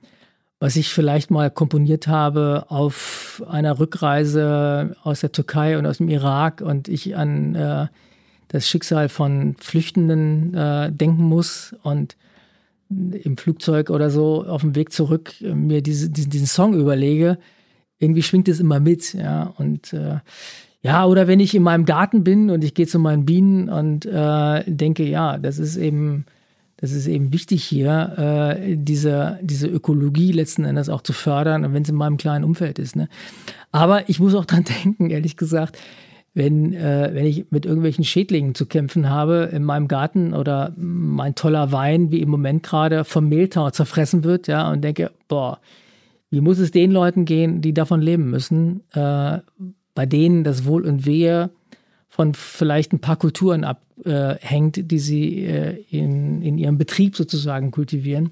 was ich vielleicht mal komponiert habe auf einer Rückreise aus der Türkei und aus dem Irak und ich an äh, das Schicksal von Flüchtenden äh, denken muss und im Flugzeug oder so auf dem Weg zurück mir diese, diesen, diesen Song überlege, irgendwie schwingt es immer mit, ja. Und äh, ja, oder wenn ich in meinem Garten bin und ich gehe zu meinen Bienen und äh, denke, ja, das ist eben, das ist eben wichtig hier, äh, diese, diese Ökologie letzten Endes auch zu fördern, wenn es in meinem kleinen Umfeld ist. Ne? Aber ich muss auch dran [laughs] denken, ehrlich gesagt, wenn, äh, wenn ich mit irgendwelchen Schädlingen zu kämpfen habe in meinem Garten oder mein toller Wein, wie im Moment gerade vom Mehltau zerfressen wird, ja, und denke, boah, wie muss es den Leuten gehen, die davon leben müssen, äh, bei denen das Wohl und Wehe von vielleicht ein paar Kulturen abhängt, äh, die sie äh, in, in ihrem Betrieb sozusagen kultivieren,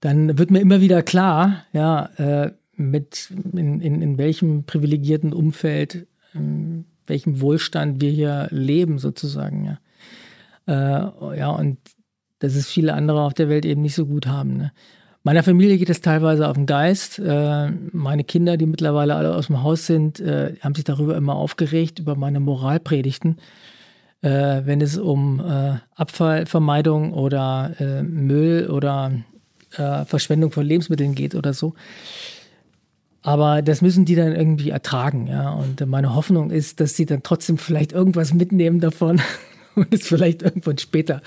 dann wird mir immer wieder klar, ja, äh, mit in, in, in welchem privilegierten Umfeld in welchem Wohlstand wir hier leben, sozusagen. Ja, äh, ja und dass es viele andere auf der Welt eben nicht so gut haben. Ne? Meiner Familie geht es teilweise auf den Geist. Äh, meine Kinder, die mittlerweile alle aus dem Haus sind, äh, haben sich darüber immer aufgeregt, über meine Moralpredigten. Äh, wenn es um Abfallvermeidung oder Müll oder Verschwendung von Lebensmitteln geht oder so. Aber das müssen die dann irgendwie ertragen, ja. Und meine Hoffnung ist, dass sie dann trotzdem vielleicht irgendwas mitnehmen davon [laughs] und es vielleicht irgendwann später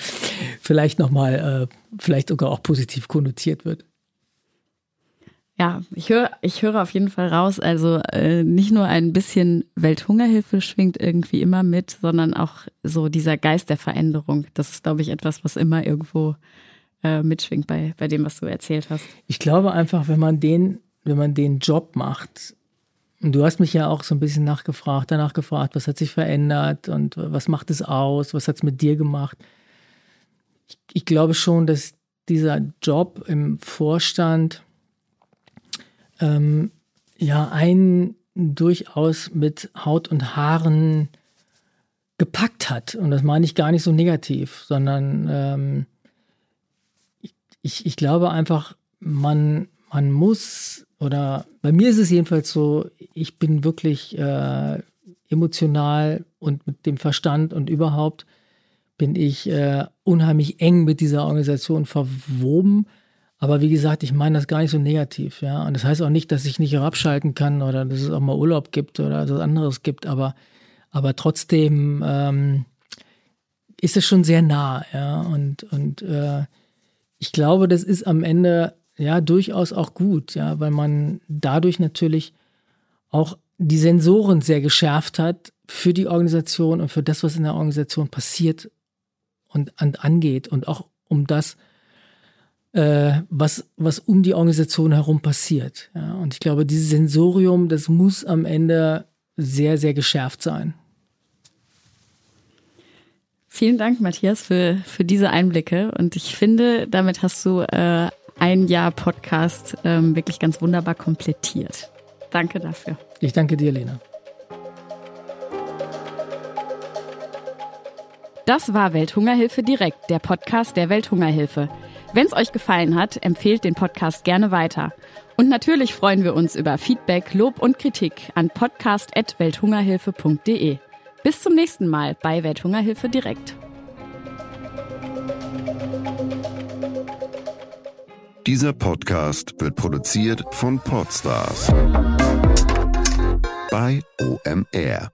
vielleicht nochmal, äh, vielleicht sogar auch positiv konnotiert wird. Ja, ich höre, ich höre auf jeden Fall raus. Also äh, nicht nur ein bisschen Welthungerhilfe schwingt irgendwie immer mit, sondern auch so dieser Geist der Veränderung. Das ist, glaube ich, etwas, was immer irgendwo äh, mitschwingt bei, bei dem, was du erzählt hast. Ich glaube einfach, wenn man den wenn man den Job macht, und du hast mich ja auch so ein bisschen nachgefragt, danach gefragt, was hat sich verändert und was macht es aus, was hat es mit dir gemacht. Ich, ich, glaube schon, dass dieser Job im Vorstand ähm, ja einen durchaus mit Haut und Haaren gepackt hat. Und das meine ich gar nicht so negativ, sondern ähm, ich, ich glaube einfach, man, man muss oder bei mir ist es jedenfalls so, ich bin wirklich äh, emotional und mit dem Verstand und überhaupt bin ich äh, unheimlich eng mit dieser Organisation verwoben. Aber wie gesagt, ich meine das gar nicht so negativ, ja. Und das heißt auch nicht, dass ich nicht herabschalten kann oder dass es auch mal Urlaub gibt oder etwas anderes gibt, aber, aber trotzdem ähm, ist es schon sehr nah, ja. Und, und äh, ich glaube, das ist am Ende ja durchaus auch gut, ja, weil man dadurch natürlich auch die Sensoren sehr geschärft hat für die Organisation und für das, was in der Organisation passiert und, und angeht und auch um das, äh, was, was um die Organisation herum passiert. Ja. Und ich glaube, dieses Sensorium, das muss am Ende sehr, sehr geschärft sein. Vielen Dank, Matthias, für, für diese Einblicke. Und ich finde, damit hast du äh, ein Jahr Podcast ähm, wirklich ganz wunderbar komplettiert. Danke dafür. Ich danke dir, Lena. Das war Welthungerhilfe direkt, der Podcast der Welthungerhilfe. Wenn es euch gefallen hat, empfehlt den Podcast gerne weiter. Und natürlich freuen wir uns über Feedback, Lob und Kritik an podcast.welthungerhilfe.de. Bis zum nächsten Mal bei Welthungerhilfe direkt. Dieser Podcast wird produziert von Podstars bei OMR.